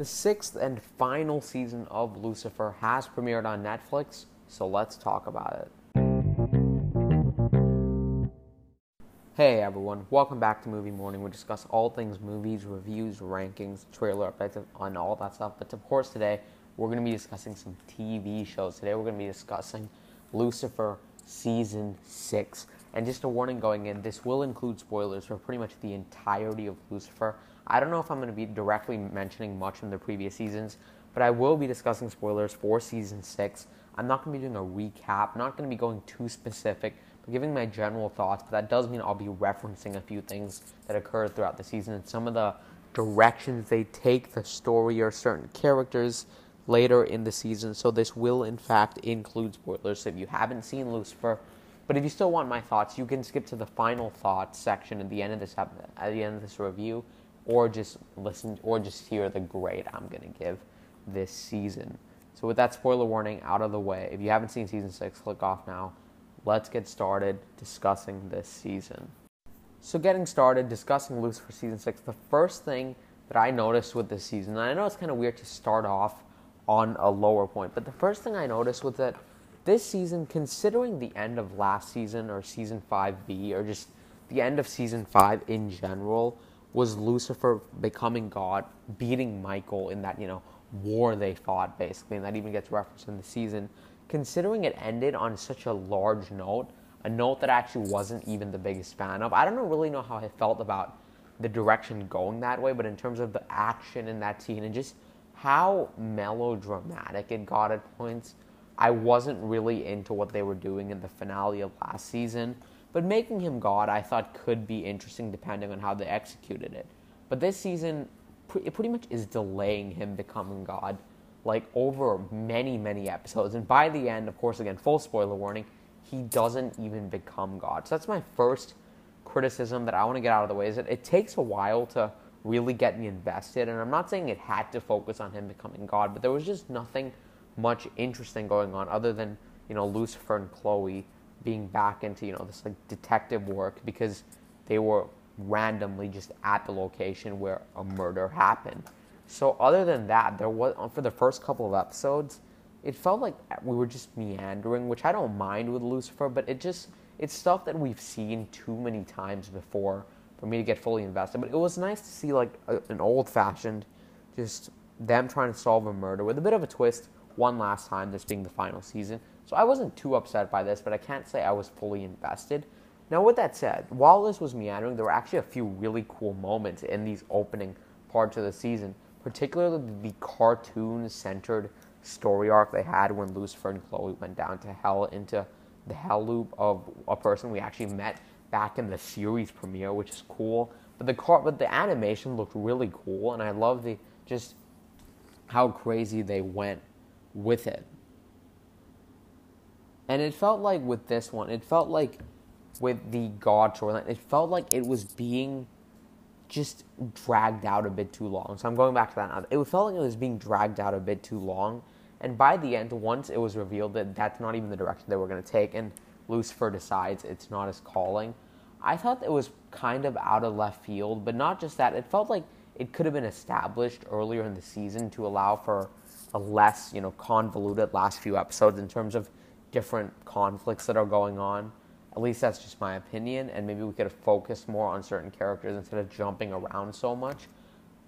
The sixth and final season of Lucifer has premiered on Netflix, so let's talk about it. Hey everyone, welcome back to Movie Morning. We discuss all things movies, reviews, rankings, trailer updates, and all that stuff. But of course, today we're going to be discussing some TV shows. Today we're going to be discussing Lucifer Season 6. And just a warning going in, this will include spoilers for pretty much the entirety of Lucifer. I don't know if I'm going to be directly mentioning much from the previous seasons, but I will be discussing spoilers for Season 6. I'm not going to be doing a recap, not going to be going too specific but giving my general thoughts, but that does mean I'll be referencing a few things that occurred throughout the season and some of the directions they take the story or certain characters later in the season. So this will in fact include spoilers. So if you haven't seen Lucifer, but if you still want my thoughts, you can skip to the final thoughts section at the end of this at the end of this review, or just listen or just hear the grade I'm gonna give this season. So with that spoiler warning out of the way, if you haven't seen season six, click off now let's get started discussing this season. So, getting started discussing Lucifer season six, the first thing that I noticed with this season, and I know it's kind of weird to start off on a lower point, but the first thing I noticed was that this season, considering the end of last season or season 5B, or just the end of season 5 in general, was Lucifer becoming God, beating Michael in that, you know, war they fought, basically, and that even gets referenced in the season considering it ended on such a large note, a note that I actually wasn't even the biggest fan of. I don't really know how I felt about the direction going that way, but in terms of the action in that scene and just how melodramatic it got at points, I wasn't really into what they were doing in the finale of last season. But making him God, I thought could be interesting depending on how they executed it. But this season, it pretty much is delaying him becoming God like over many, many episodes. And by the end, of course, again, full spoiler warning, he doesn't even become God. So that's my first criticism that I want to get out of the way is that it takes a while to really get me invested. And I'm not saying it had to focus on him becoming God, but there was just nothing much interesting going on other than, you know, Lucifer and Chloe being back into, you know, this like detective work because they were randomly just at the location where a murder happened. So other than that, there was uh, for the first couple of episodes, it felt like we were just meandering, which I don't mind with Lucifer, but it just it's stuff that we've seen too many times before for me to get fully invested. But it was nice to see like a, an old-fashioned, just them trying to solve a murder with a bit of a twist. One last time, this being the final season. So I wasn't too upset by this, but I can't say I was fully invested. Now, with that said, while this was meandering, there were actually a few really cool moments in these opening parts of the season particularly the cartoon centered story arc they had when Lucifer and Chloe went down to hell into the hell loop of a person we actually met back in the series premiere, which is cool. But the car, but the animation looked really cool, and I love the just how crazy they went with it. And it felt like with this one, it felt like with the God storyline, it felt like it was being just dragged out a bit too long. So I'm going back to that now. It felt like it was being dragged out a bit too long. And by the end, once it was revealed that that's not even the direction they were going to take, and Lucifer decides it's not his calling, I thought it was kind of out of left field. But not just that, it felt like it could have been established earlier in the season to allow for a less, you know, convoluted last few episodes in terms of different conflicts that are going on. At least that's just my opinion, and maybe we could have focused more on certain characters instead of jumping around so much.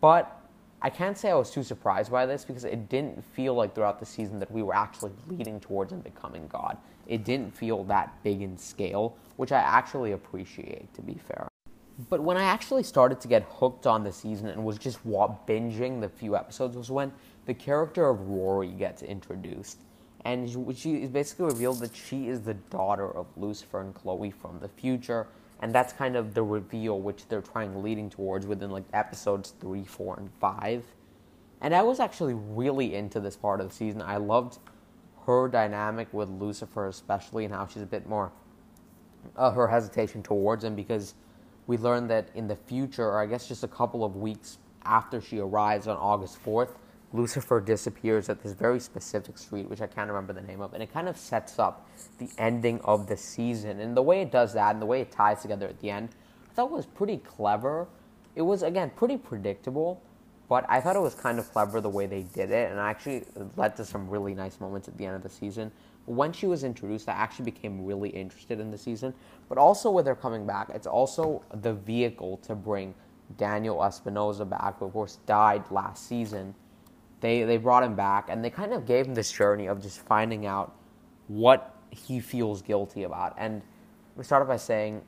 But I can't say I was too surprised by this because it didn't feel like throughout the season that we were actually leading towards him becoming God. It didn't feel that big in scale, which I actually appreciate, to be fair. But when I actually started to get hooked on the season and was just binging the few episodes was when the character of Rory gets introduced and she is basically revealed that she is the daughter of Lucifer and Chloe from the future, and that's kind of the reveal which they're trying leading towards within like episodes three, four, and five. And I was actually really into this part of the season. I loved her dynamic with Lucifer, especially, and how she's a bit more uh, her hesitation towards him because we learned that in the future, or I guess just a couple of weeks after she arrives on August fourth Lucifer disappears at this very specific street, which I can't remember the name of, and it kind of sets up the ending of the season. And the way it does that and the way it ties together at the end, I thought was pretty clever. It was, again, pretty predictable, but I thought it was kind of clever the way they did it, and actually uh, led to some really nice moments at the end of the season. When she was introduced, I actually became really interested in the season. But also with her coming back, it's also the vehicle to bring Daniel Espinosa back, who of course died last season. They they brought him back, and they kind of gave him this journey of just finding out what he feels guilty about. And we started by saying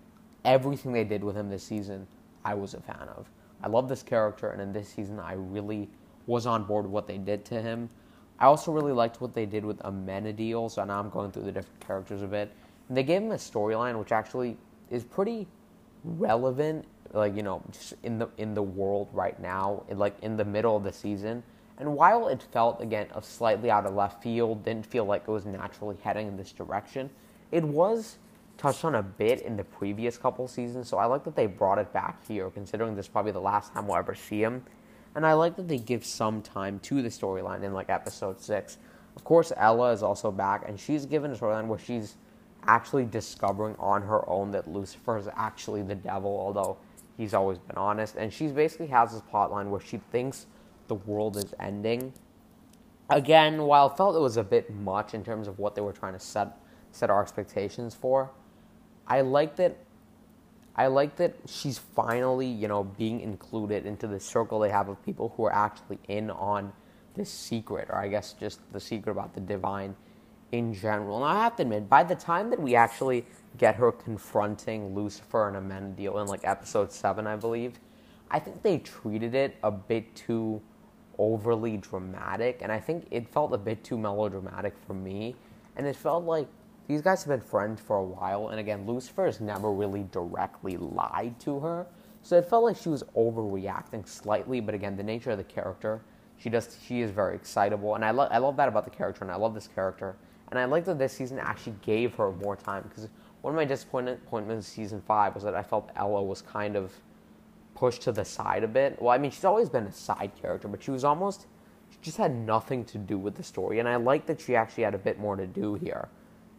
everything they did with him this season, I was a fan of. I love this character, and in this season, I really was on board with what they did to him. I also really liked what they did with Amenadiel, so now I'm going through the different characters a bit. And they gave him a storyline which actually is pretty relevant, like you know, just in the in the world right now, like in the middle of the season. And while it felt again of slightly out of left field, didn't feel like it was naturally heading in this direction, it was touched on a bit in the previous couple seasons. So I like that they brought it back here, considering this is probably the last time we'll ever see him. And I like that they give some time to the storyline in like episode six. Of course, Ella is also back, and she's given a storyline where she's actually discovering on her own that Lucifer is actually the devil, although he's always been honest. And she basically has this plotline where she thinks the world is ending. Again, while I felt it was a bit much in terms of what they were trying to set set our expectations for, I like that. I like that she's finally, you know, being included into the circle they have of people who are actually in on this secret, or I guess just the secret about the divine in general. And I have to admit, by the time that we actually get her confronting Lucifer and Amenadiel in like episode seven, I believe, I think they treated it a bit too overly dramatic, and I think it felt a bit too melodramatic for me. And it felt like these guys have been friends for a while, and again, Lucifer has never really directly lied to her, so it felt like she was overreacting slightly. But again, the nature of the character, she does she is very excitable, and I love I love that about the character, and I love this character, and I like that this season actually gave her more time because one of my disappointments in season five was that I felt Ella was kind of pushed to the side a bit. Well, I mean, she's always been a side character, but she was almost she just had nothing to do with the story, and I like that she actually had a bit more to do here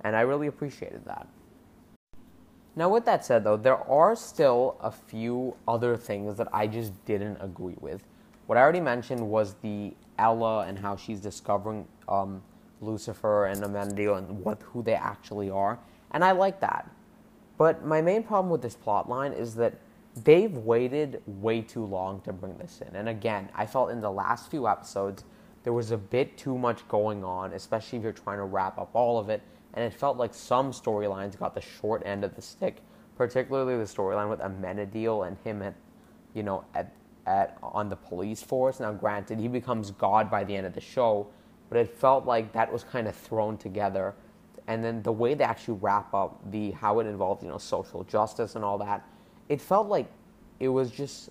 and I really appreciated that. Now, with that said, though, there are still a few other things that I just didn't agree with. What I already mentioned was the Ella and how she's discovering um, Lucifer and Amenadiel and what who they actually are, and I like that. But my main problem with this plot line is that they've waited way too long to bring this in. And again, I felt in the last few episodes there was a bit too much going on, especially if you're trying to wrap up all of it and it felt like some storylines got the short end of the stick, particularly the storyline with Amenadiel and him at, you know, at at on the police force. Now, granted, he becomes God by the end of the show, but it felt like that was kind of thrown together. And then the way they actually wrap up the how it involved, you know, social justice and all that, it felt like it was just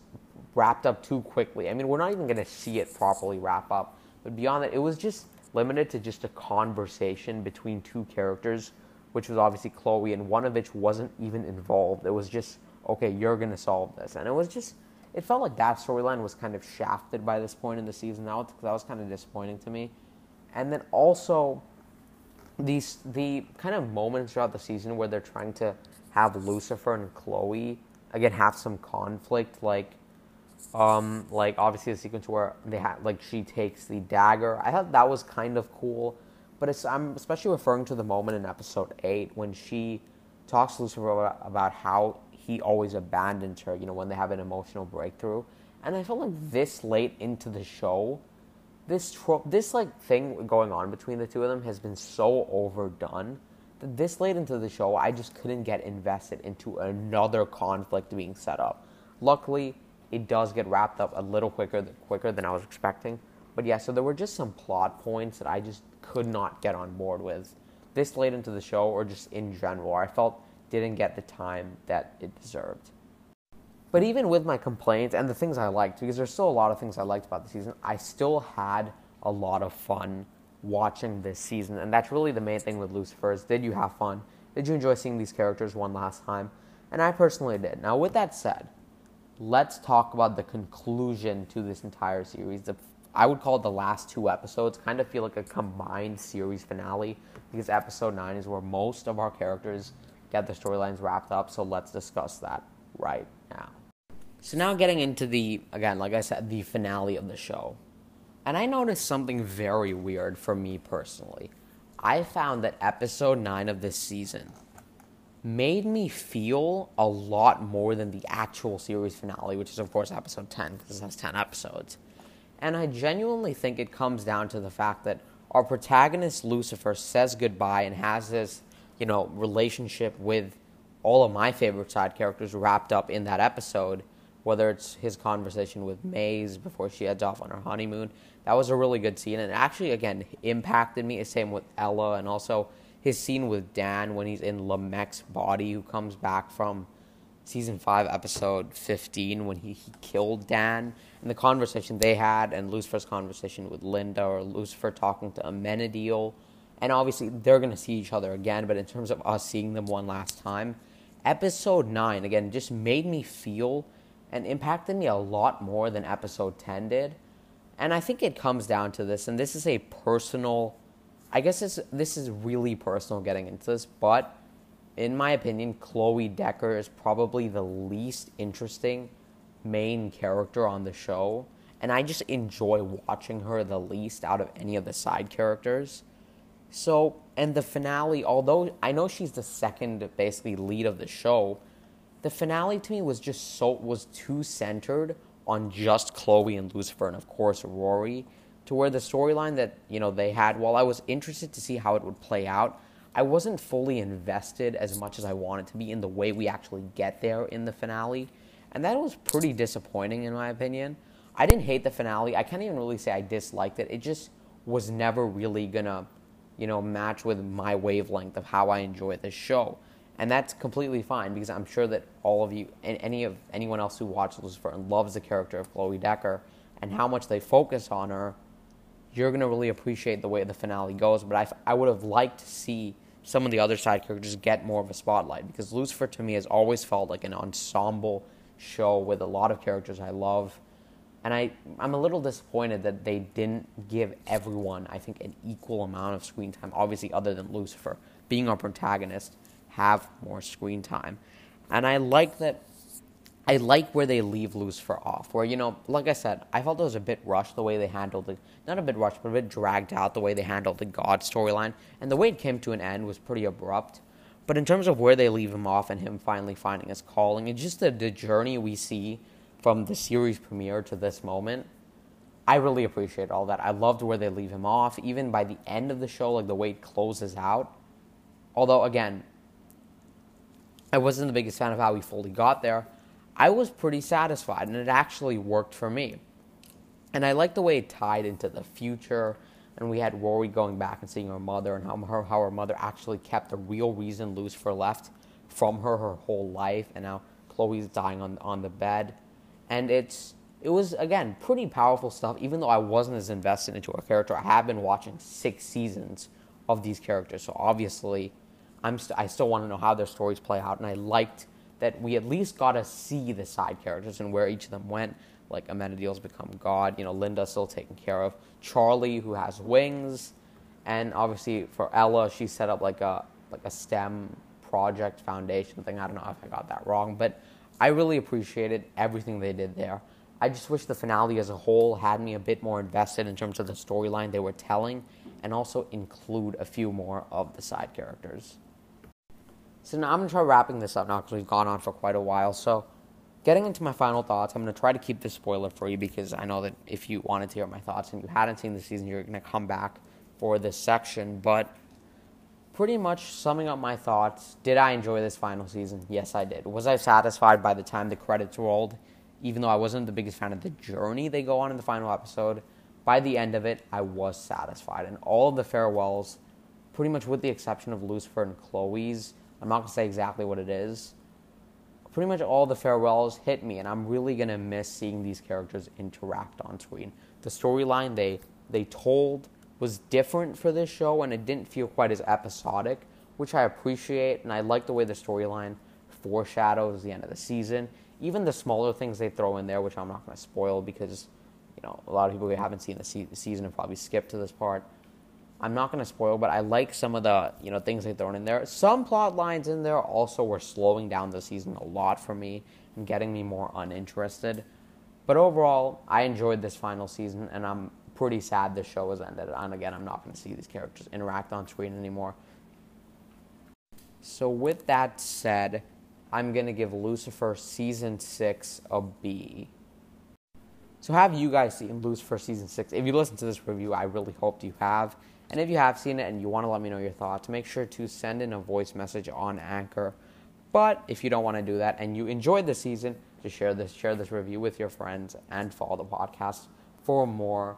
wrapped up too quickly. I mean, we're not even going to see it properly wrap up. But beyond that, it was just limited to just a conversation between two characters, which was obviously Chloe, and one of which wasn't even involved. It was just, okay, you're going to solve this. And it was just, it felt like that storyline was kind of shafted by this point in the season. That was, that was kind of disappointing to me. And then also, these the kind of moments throughout the season where they're trying to have Lucifer and Chloe again have some conflict, like um, like obviously the sequence where they had like she takes the dagger. I thought that was kind of cool, but it's I'm especially referring to the moment in episode eight when she talks to Lucifer about, about how he always abandons her. You know when they have an emotional breakthrough, and I felt like this late into the show, this trope, this like thing going on between the two of them has been so overdone this late into the show, I just couldn't get invested into another conflict being set up. Luckily it does get wrapped up a little quicker quicker than I was expecting. But yeah, so there were just some plot points that I just could not get on board with this late into the show or just in general. I felt didn't get the time that it deserved. But even with my complaints and the things I liked, because there's still a lot of things I liked about the season, I still had a lot of fun watching this season. And that's really the main thing with Lucifer is did you have fun? Did you enjoy seeing these characters one last time? And I personally did. Now, with that said, let's talk about the conclusion to this entire series. The, I would call the last two episodes kind of feel like a combined series finale because episode 9 is where most of our characters get their storylines wrapped up. So let's discuss that right now. So now getting into the again, like I said, the finale of the show. And I noticed something very weird for me personally. I found that episode 9 of this season made me feel a lot more than the actual series finale, which is of course episode 10 because it has 10 episodes. And I genuinely think it comes down to the fact that our protagonist Lucifer says goodbye and has this, you know, relationship with all of my favorite side characters wrapped up in that episode whether it's his conversation with Maze before she heads off on her honeymoon. That was a really good scene, and actually, again, impacted me. Same with Ella, and also his scene with Dan when he's in Lamech's body, who comes back from season 5, episode 15, when he, he killed Dan, and the conversation they had, and Lucifer's conversation with Linda, or Lucifer talking to Amenadiel. And obviously, they're going to see each other again, but in terms of us seeing them one last time, episode 9, again, just made me feel and impacted me a lot more than episode 10 did. And I think it comes down to this, and this is a personal, I guess this, this is really personal getting into this, but in my opinion, Chloe Decker is probably the least interesting main character on the show. And I just enjoy watching her the least out of any of the side characters. So, and the finale, although I know she's the second basically lead of the show, the finale to me was just so was too centered on just Chloe and Lucifer and of course Rory to where the storyline that you know they had while I was interested to see how it would play out I wasn't fully invested as much as I wanted to be in the way we actually get there in the finale. And that was pretty disappointing in my opinion. I didn't hate the finale. I can't even really say I disliked it. It just was never really gonna you know match with my wavelength of how I enjoy this show and that's completely fine because I'm sure that all of you and any of anyone else who watches Lucifer and loves the character of Chloe Decker and how much they focus on her, you're gonna really appreciate the way the finale goes. But I, I would have liked to see some of the other side characters get more of a spotlight because Lucifer to me has always felt like an ensemble show with a lot of characters I love. And I, I'm a little disappointed that they didn't give everyone, I think, an equal amount of screen time, obviously, other than Lucifer being our protagonist have more screen time. And I like that I like where they leave Lucifer off. Where, you know, like I said, I felt it was a bit rushed the way they handled it. Not a bit rushed, but a bit dragged out the way they handled the God storyline. And the way it came to an end was pretty abrupt. But in terms of where they leave him off and him finally finding his calling, and just the, the journey we see from the series premiere to this moment, I really appreciate all that. I loved where they leave him off. Even by the end of the show, like the way it closes out. Although, again, I wasn't the biggest fan of how we fully got there. I was pretty satisfied, and it actually worked for me. And I liked the way it tied into the future. And we had Rory going back and seeing her mother, and how her, how her mother actually kept the real reason Lucifer left from her her whole life, and now Chloe's dying on on the bed. And it's it was again pretty powerful stuff. Even though I wasn't as invested into her character, I have been watching six seasons of these characters, so obviously I'm st- I still want to know how their stories play out, and I liked that we at least got to see the side characters and where each of them went. Like Amenadiel's become God, you know, Linda's still taken care of. Charlie, who has wings, and obviously for Ella, she set up like a like a STEM project foundation thing. I don't know if I got that wrong, but I really appreciated everything they did there. I just wish the finale as a whole had me a bit more invested in terms of the storyline they were telling and also include a few more of the side characters. So now I'm going to try wrapping this up now because we've gone on for quite a while. So, getting into my final thoughts, I'm going to try to keep this spoiler free because I know that if you wanted to hear my thoughts and you hadn't seen the season, you're going to come back for this section. But pretty much summing up my thoughts, did I enjoy this final season? Yes, I did. Was I satisfied by the time the credits rolled? Even though I wasn't the biggest fan of the journey they go on in the final episode, by the end of it, I was satisfied. And all of the farewells, pretty much with the exception of Lucifer and Chloe's, I'm not going to say exactly what it is. Pretty much all the farewells hit me, and I'm really going to miss seeing these characters interact on screen. The storyline they, they told was different for this show, and it didn't feel quite as episodic, which I appreciate, and I like the way the storyline foreshadows the end of the season. Even the smaller things they throw in there, which I'm not going to spoil because you know a lot of people who haven't seen the, se- the season have probably skipped to this part. I'm not going to spoil, but I like some of the you know things they thrown in there. Some plot lines in there also were slowing down the season a lot for me and getting me more uninterested. But overall, I enjoyed this final season, and I'm pretty sad the show has ended. And again, I'm not going to see these characters interact on screen anymore. So with that said, I'm going to give Lucifer season 6 a B. So have you guys seen Lucifer season 6? If you listen to this review, I really hope you have. And if you have seen it and you want to let me know your thoughts, make sure to send in a voice message on Anchor. But if you don't want to do that and you enjoyed the season, just share this share this review with your friends and follow the podcast for more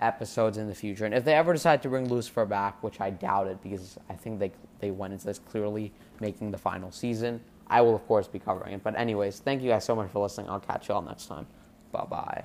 episodes in the future. And if they ever decide to bring Lucifer back, which I doubt it because I think they they went into this clearly making the final season, I will of course be covering it. But anyways, thank you guys so much for listening. I'll catch you all next time. Bye bye.